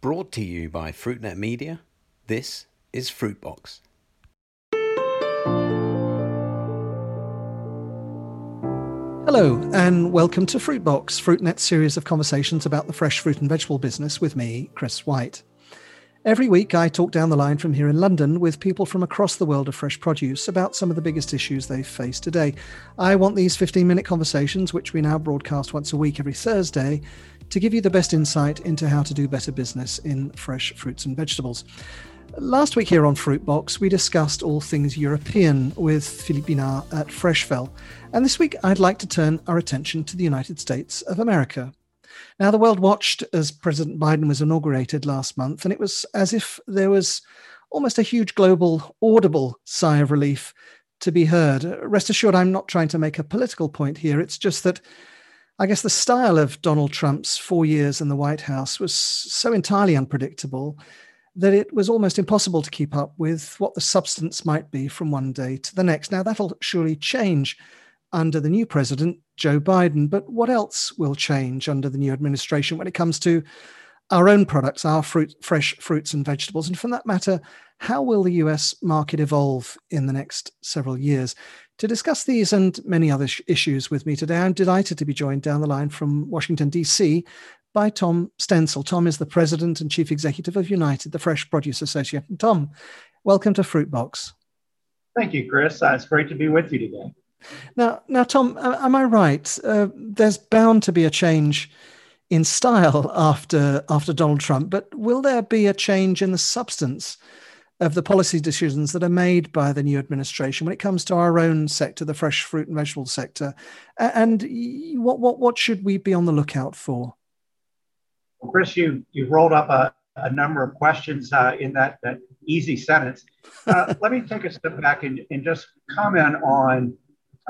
Brought to you by FruitNet Media, this is Fruitbox. Hello, and welcome to Fruitbox, FruitNet's series of conversations about the fresh fruit and vegetable business with me, Chris White. Every week, I talk down the line from here in London with people from across the world of fresh produce about some of the biggest issues they face today. I want these 15 minute conversations, which we now broadcast once a week every Thursday, to give you the best insight into how to do better business in fresh fruits and vegetables. Last week here on Fruitbox, we discussed all things European with Philippe Binard Freshfel. And this week, I'd like to turn our attention to the United States of America. Now, the world watched as President Biden was inaugurated last month, and it was as if there was almost a huge global audible sigh of relief to be heard. Rest assured, I'm not trying to make a political point here. It's just that I guess the style of Donald Trump's four years in the White House was so entirely unpredictable that it was almost impossible to keep up with what the substance might be from one day to the next. Now, that'll surely change under the new president, Joe Biden. But what else will change under the new administration when it comes to our own products, our fruit, fresh fruits and vegetables? And for that matter, how will the US market evolve in the next several years? To discuss these and many other sh- issues with me today, I'm delighted to be joined down the line from Washington, D.C by Tom Stenzel. Tom is the president and chief executive of United, the Fresh Produce Association. Tom, welcome to Fruitbox. Thank you, Chris. Uh, it's great to be with you today. Now, now, Tom, am I right? Uh, there's bound to be a change in style after after Donald Trump, but will there be a change in the substance of the policy decisions that are made by the new administration when it comes to our own sector, the fresh fruit and vegetable sector? And what what what should we be on the lookout for? Well, Chris, you, you've rolled up a, a number of questions uh, in that, that easy sentence. Uh, let me take a step back and, and just comment on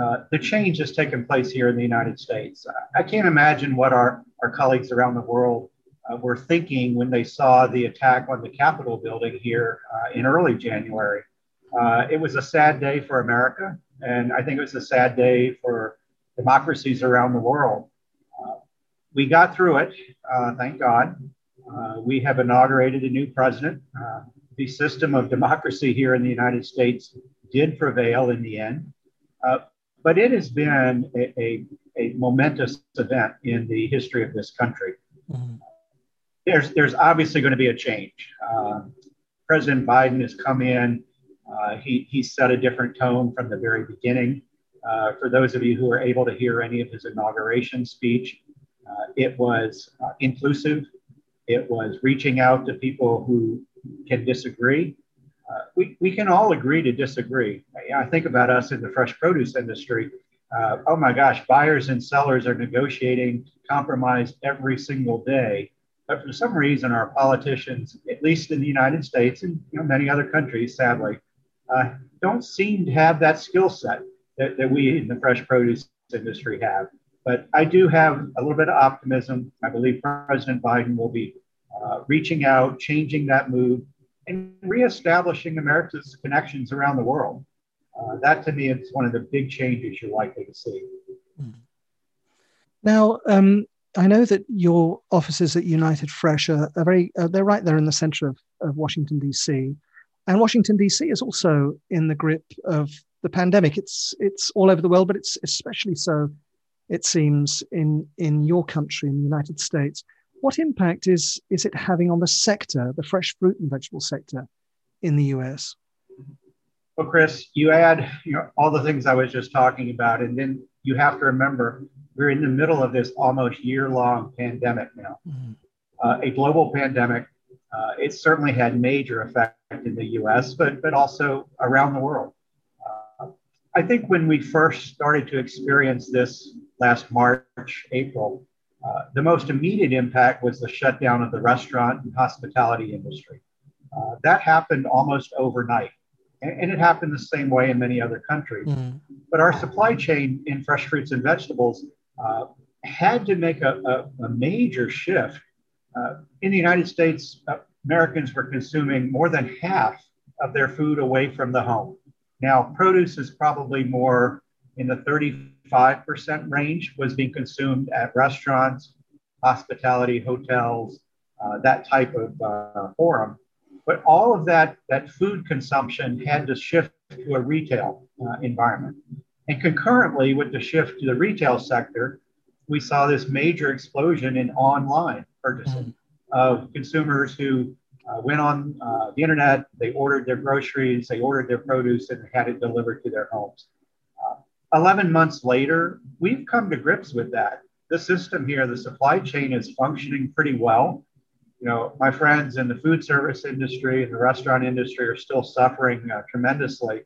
uh, the change that's taken place here in the United States. I can't imagine what our, our colleagues around the world uh, were thinking when they saw the attack on the Capitol building here uh, in early January. Uh, it was a sad day for America, and I think it was a sad day for democracies around the world we got through it, uh, thank God. Uh, we have inaugurated a new president. Uh, the system of democracy here in the United States did prevail in the end, uh, but it has been a, a, a, momentous event in the history of this country. Mm-hmm. There's, there's obviously going to be a change. Uh, president Biden has come in, uh, he, he set a different tone from the very beginning. for those of you who are able to hear any of his inauguration speech, uh, it was uh, inclusive. It was reaching out to people who can disagree. Uh, we, we can all agree to disagree. I think about us in the fresh produce industry. Uh, oh my gosh, buyers and sellers are negotiating compromise every single day. But for some reason, our politicians, at least in the United States and you know, many other countries, sadly, uh, don't seem to have that skill set that, that we in the fresh produce industry have. But I do have a little bit of optimism. I believe President Biden will be uh, reaching out, changing that mood, and reestablishing America's connections around the world. Uh, that to me is one of the big changes you're likely to see. Now, um, I know that your offices at United Fresh are, are very, uh, they're right there in the center of, of Washington, D.C. And Washington, D.C. is also in the grip of the pandemic. It's, it's all over the world, but it's especially so it seems, in, in your country, in the United States. What impact is, is it having on the sector, the fresh fruit and vegetable sector in the US? Well, Chris, you add you know, all the things I was just talking about, and then you have to remember we're in the middle of this almost year long pandemic now, mm-hmm. uh, a global pandemic. Uh, it certainly had major effect in the US, but, but also around the world. Uh, I think when we first started to experience this last March, April, uh, the most immediate impact was the shutdown of the restaurant and hospitality industry. Uh, that happened almost overnight. And, and, it happened the same way in many other countries. Mm. But our supply chain in fresh fruits and vegetables uh, had to make a, a, a major shift. Uh, in the United States, Americans were consuming more than half of their food away from the home. Now, produce is probably more in the 35% range was being consumed at restaurants, hospitality, hotels, uh, that type of uh, forum. But all of that, that food consumption had to shift to a retail uh, environment. And concurrently with the shift to the retail sector, we saw this major explosion in online purchasing mm. of consumers who uh, went on uh, the internet, they ordered their groceries, they ordered their produce, and had it delivered to their homes. Uh, 11 months later, we've come to grips with that. The system here, the supply chain is functioning pretty well. You know, my friends in the food service industry and the restaurant industry are still suffering uh, tremendously.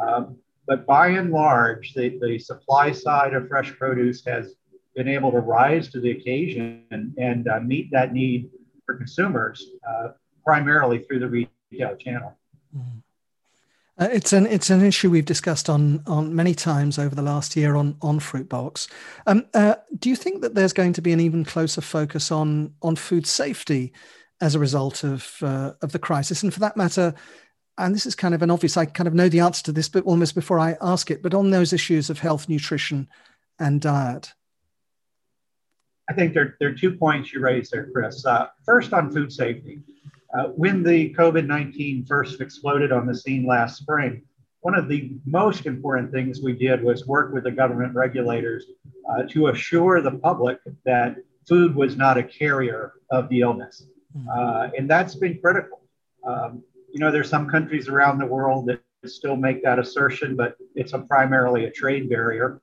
Um, but by and large, the, the supply side of fresh produce has been able to rise to the occasion and, and uh, meet that need for consumers, uh, primarily through the retail channel. Uh, it's an it's an issue we've discussed on on many times over the last year on on Fruitbox. Um, uh, do you think that there's going to be an even closer focus on on food safety as a result of uh, of the crisis, and for that matter, and this is kind of an obvious. I kind of know the answer to this, but almost before I ask it, but on those issues of health, nutrition, and diet. I think there, there are two points you raised there, Chris. Uh, first, on food safety. Uh, when the COVID 19 first exploded on the scene last spring, one of the most important things we did was work with the government regulators uh, to assure the public that food was not a carrier of the illness. Hmm. Uh, and that's been critical. Um, you know, there's some countries around the world that still make that assertion, but it's a primarily a trade barrier.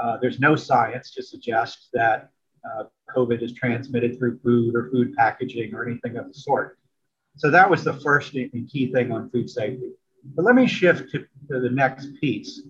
Uh, there's no science to suggest that uh, COVID is transmitted through food or food packaging or anything of the sort. So that was the first and key thing on food safety. But let me shift to, to the next piece.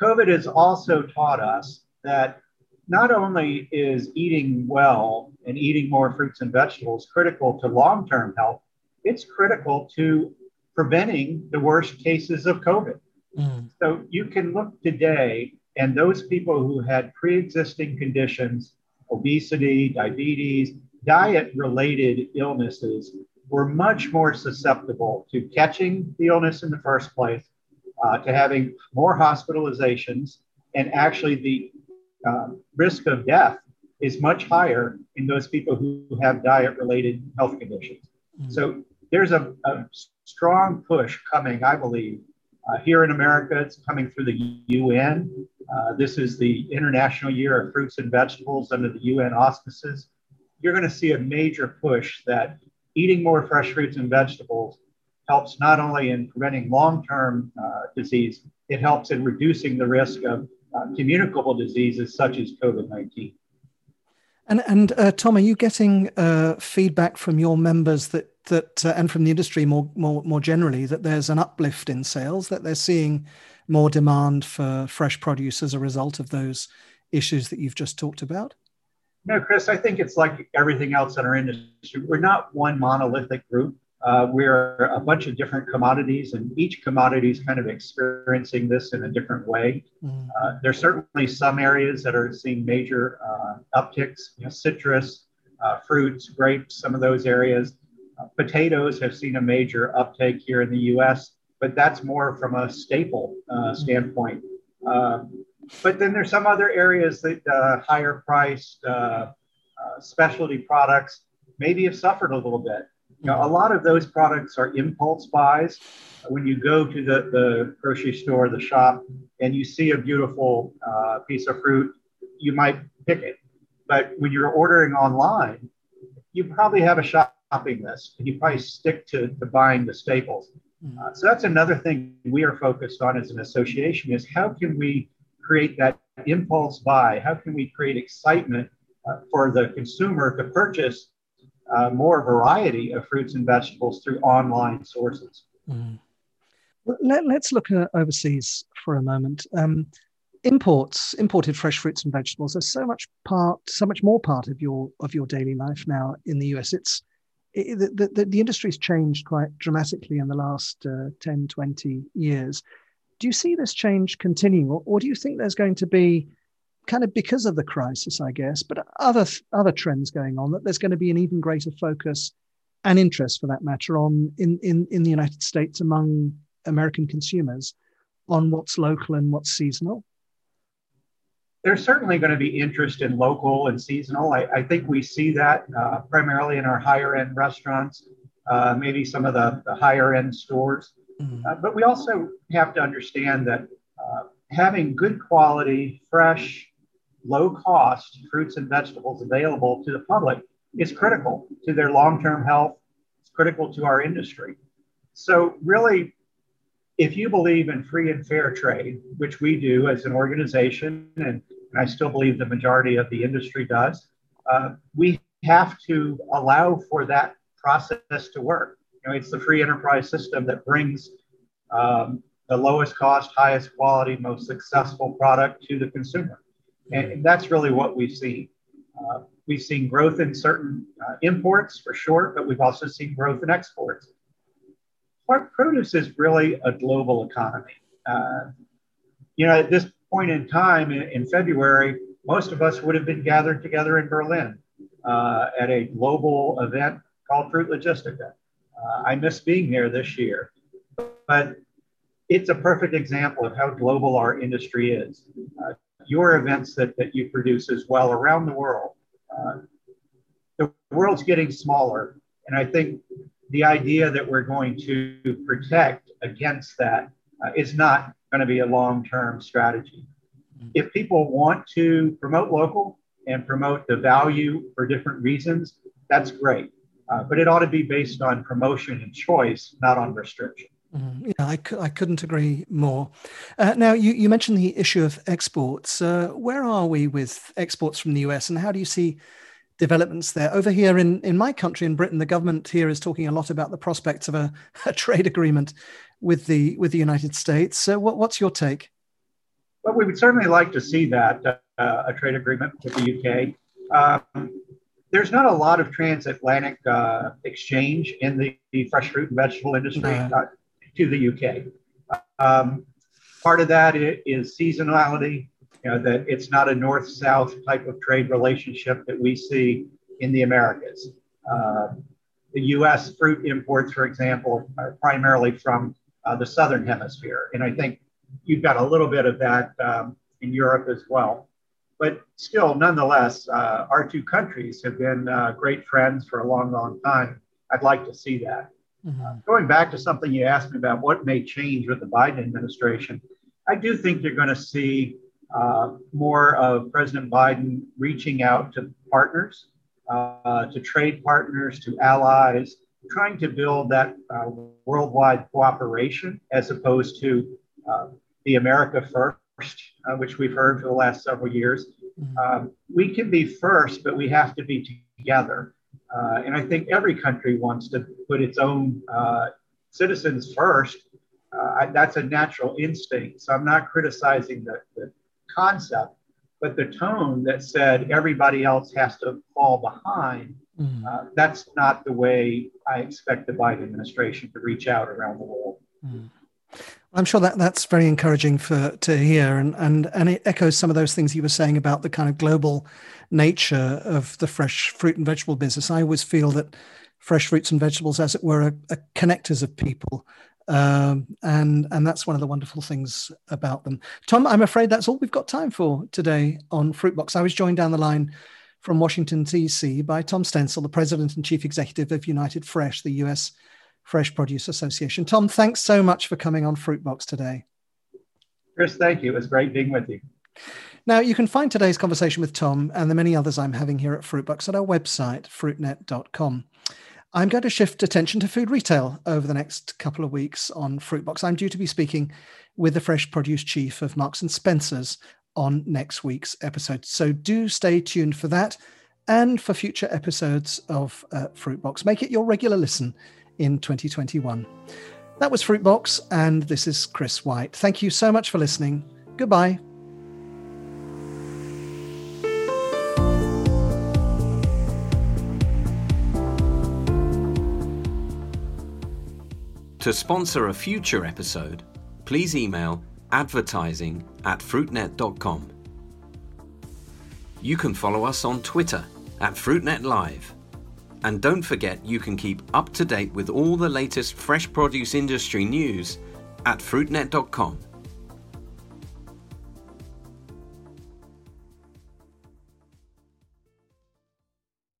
COVID has also taught us that not only is eating well and eating more fruits and vegetables critical to long term health, it's critical to preventing the worst cases of COVID. Mm. So you can look today, and those people who had pre existing conditions obesity, diabetes, diet related illnesses were much more susceptible to catching the illness in the first place, uh, to having more hospitalizations, and actually the uh, risk of death is much higher in those people who have diet related health conditions. Mm-hmm. So there's a, a, strong push coming, I believe, uh, here in America. It's coming through the UN. Uh, this is the International Year of Fruits and Vegetables under the UN auspices. You're going to see a major push that eating more fresh fruits and vegetables helps not only in preventing long term uh, disease, it helps in reducing the risk of uh, communicable diseases such as COVID 19. And, and uh, Tom, are you getting uh, feedback from your members that that uh, and from the industry more more more generally that there's an uplift in sales that they're seeing more demand for fresh produce as a result of those issues that you've just talked about? No, Chris, I think it's like everything else in our industry. We're not one monolithic group. Uh, we're a bunch of different commodities, and each commodity is kind of experiencing this in a different way. Mm. Uh, there's certainly some areas that are seeing major uh, upticks, you know, citrus, uh, fruits, grapes, some of those areas. Uh, potatoes have seen a major uptake here in the US but that's more from a staple uh, standpoint. Uh, but then there's some other areas that uh, higher priced uh, uh, specialty products maybe have suffered a little bit. You know, a lot of those products are impulse buys. When you go to the, the grocery store, the shop, and you see a beautiful uh, piece of fruit, you might pick it. But when you're ordering online, you probably have a shopping list and you probably stick to, to buying the staples. Hmm. Uh, so that's another thing we are focused on as an association is how can we create that impulse buy? How can we create excitement uh, for the consumer to purchase uh, more variety of fruits and vegetables through online sources? Mm. Let, us look at overseas for a moment. Um, imports, imported fresh fruits and vegetables, are so much part, so much more part of your of your daily life now in the US. It's it, the, the, the industry's changed quite dramatically in the last uh, 10, 20 years. Do you see this change continuing, or, or do you think there's going to be kind of because of the crisis, I guess, but other other trends going on that there's going to be an even greater focus and interest, for that matter, on in in, in the United States among American consumers on what's local and what's seasonal? there's certainly going to be interest in local and seasonal. I, I think we see that uh, primarily in our higher end restaurants, uh, maybe some of the, the higher end stores. Mm-hmm. Uh, but we also have to understand that uh, having good quality, fresh, low cost fruits and vegetables available to the public is critical to their long term health. It's critical to our industry. So, really, if you believe in free and fair trade, which we do as an organization, and, I still believe the majority of the industry does, uh, we have to allow for that process to work. Know, it's the free enterprise system that brings um, the lowest cost, highest quality, most successful product to the consumer. And, that's really what we've seen. Uh, we've seen growth in certain uh, imports for sure, but we've also seen growth in exports. Produce is really a global economy. Uh, you know, at this point in time in, in, February, most of us would have been gathered together in Berlin uh, at a global event called Fruit Logistica. Uh, I miss being here this year, but it's a perfect example of how global our industry is. Uh, your events that, that you produce as well around the world. Uh, the world's getting smaller, and I think the idea that we're going to protect against that uh, is not going to be a long term strategy. If people want to promote local and promote the value for different reasons, that's great. Uh, but it ought to be based on promotion and choice, not on restriction. Mm, yeah, I, I couldn't agree more. Uh, now, you, you mentioned the issue of exports. Uh, where are we with exports from the US, and how do you see developments there? Over here in, in my country, in Britain, the government here is talking a lot about the prospects of a, a trade agreement with the with the United States. So, what, what's your take? Well, we would certainly like to see that uh, a trade agreement with the UK. Um, there's not a lot of transatlantic uh, exchange in the, the, fresh fruit and vegetable industry uh, to the UK. Um, part of that is seasonality, you know, that it's not a north south type of trade relationship that we see in the Americas. Uh, the US fruit imports, for example, are primarily from uh, the southern hemisphere. And I think you've got a little bit of that um, in Europe as well. But still, nonetheless, uh, our two countries have been uh, great friends for a long, long time. I'd like to see that. Mm-hmm. Uh, going back to something you asked me about what may change with the Biden administration, I do think you're going to see uh, more of President Biden reaching out to partners, uh, to trade partners, to allies, trying to build that worldwide cooperation as opposed to uh, the America first uh, which we've heard for the last several years. Mm-hmm. Um, we can be first, but we have to be together. Uh, and I think every country wants to put its own uh, citizens first. Uh, that's a natural instinct. So I'm not criticizing the, the concept, but the tone that said everybody else has to fall behind, mm. that's not the way I expect the Biden administration to reach out around the world. Mm. I'm sure that that's very encouraging for to hear, and and and it echoes some of those things you were saying about the kind of global nature of the fresh fruit and vegetable business. I always feel that fresh fruits and vegetables, as it were, are, are connectors of people, um, and and that's one of the wonderful things about them. Tom, I'm afraid that's all we've got time for today on Fruitbox. I was joined down the line from Washington D.C. by Tom Stenzel, the president and chief executive of United Fresh, the U.S. Fresh Produce Association. Tom, thanks so much for coming on Fruitbox today. Chris, thank you. It was great being with you. Now, you can find today's conversation with Tom and the many others I'm having here at Fruitbox at our website, fruitnet.com. I'm going to shift attention to food retail over the next couple of weeks on Fruitbox. I'm due to be speaking with the fresh produce chief of Marks and Spencers on next week's episode. So do stay tuned for that and for future episodes of uh, Fruitbox. Make it your regular listen in 2021. That was Fruitbox, and this is Chris White. Thank you so much for listening. Goodbye. To sponsor a future episode, please email advertising at fruitnet.com. You can follow us on Twitter at FruitNet Live and don't forget you can keep up to date with all the latest fresh produce industry news at fruitnet.com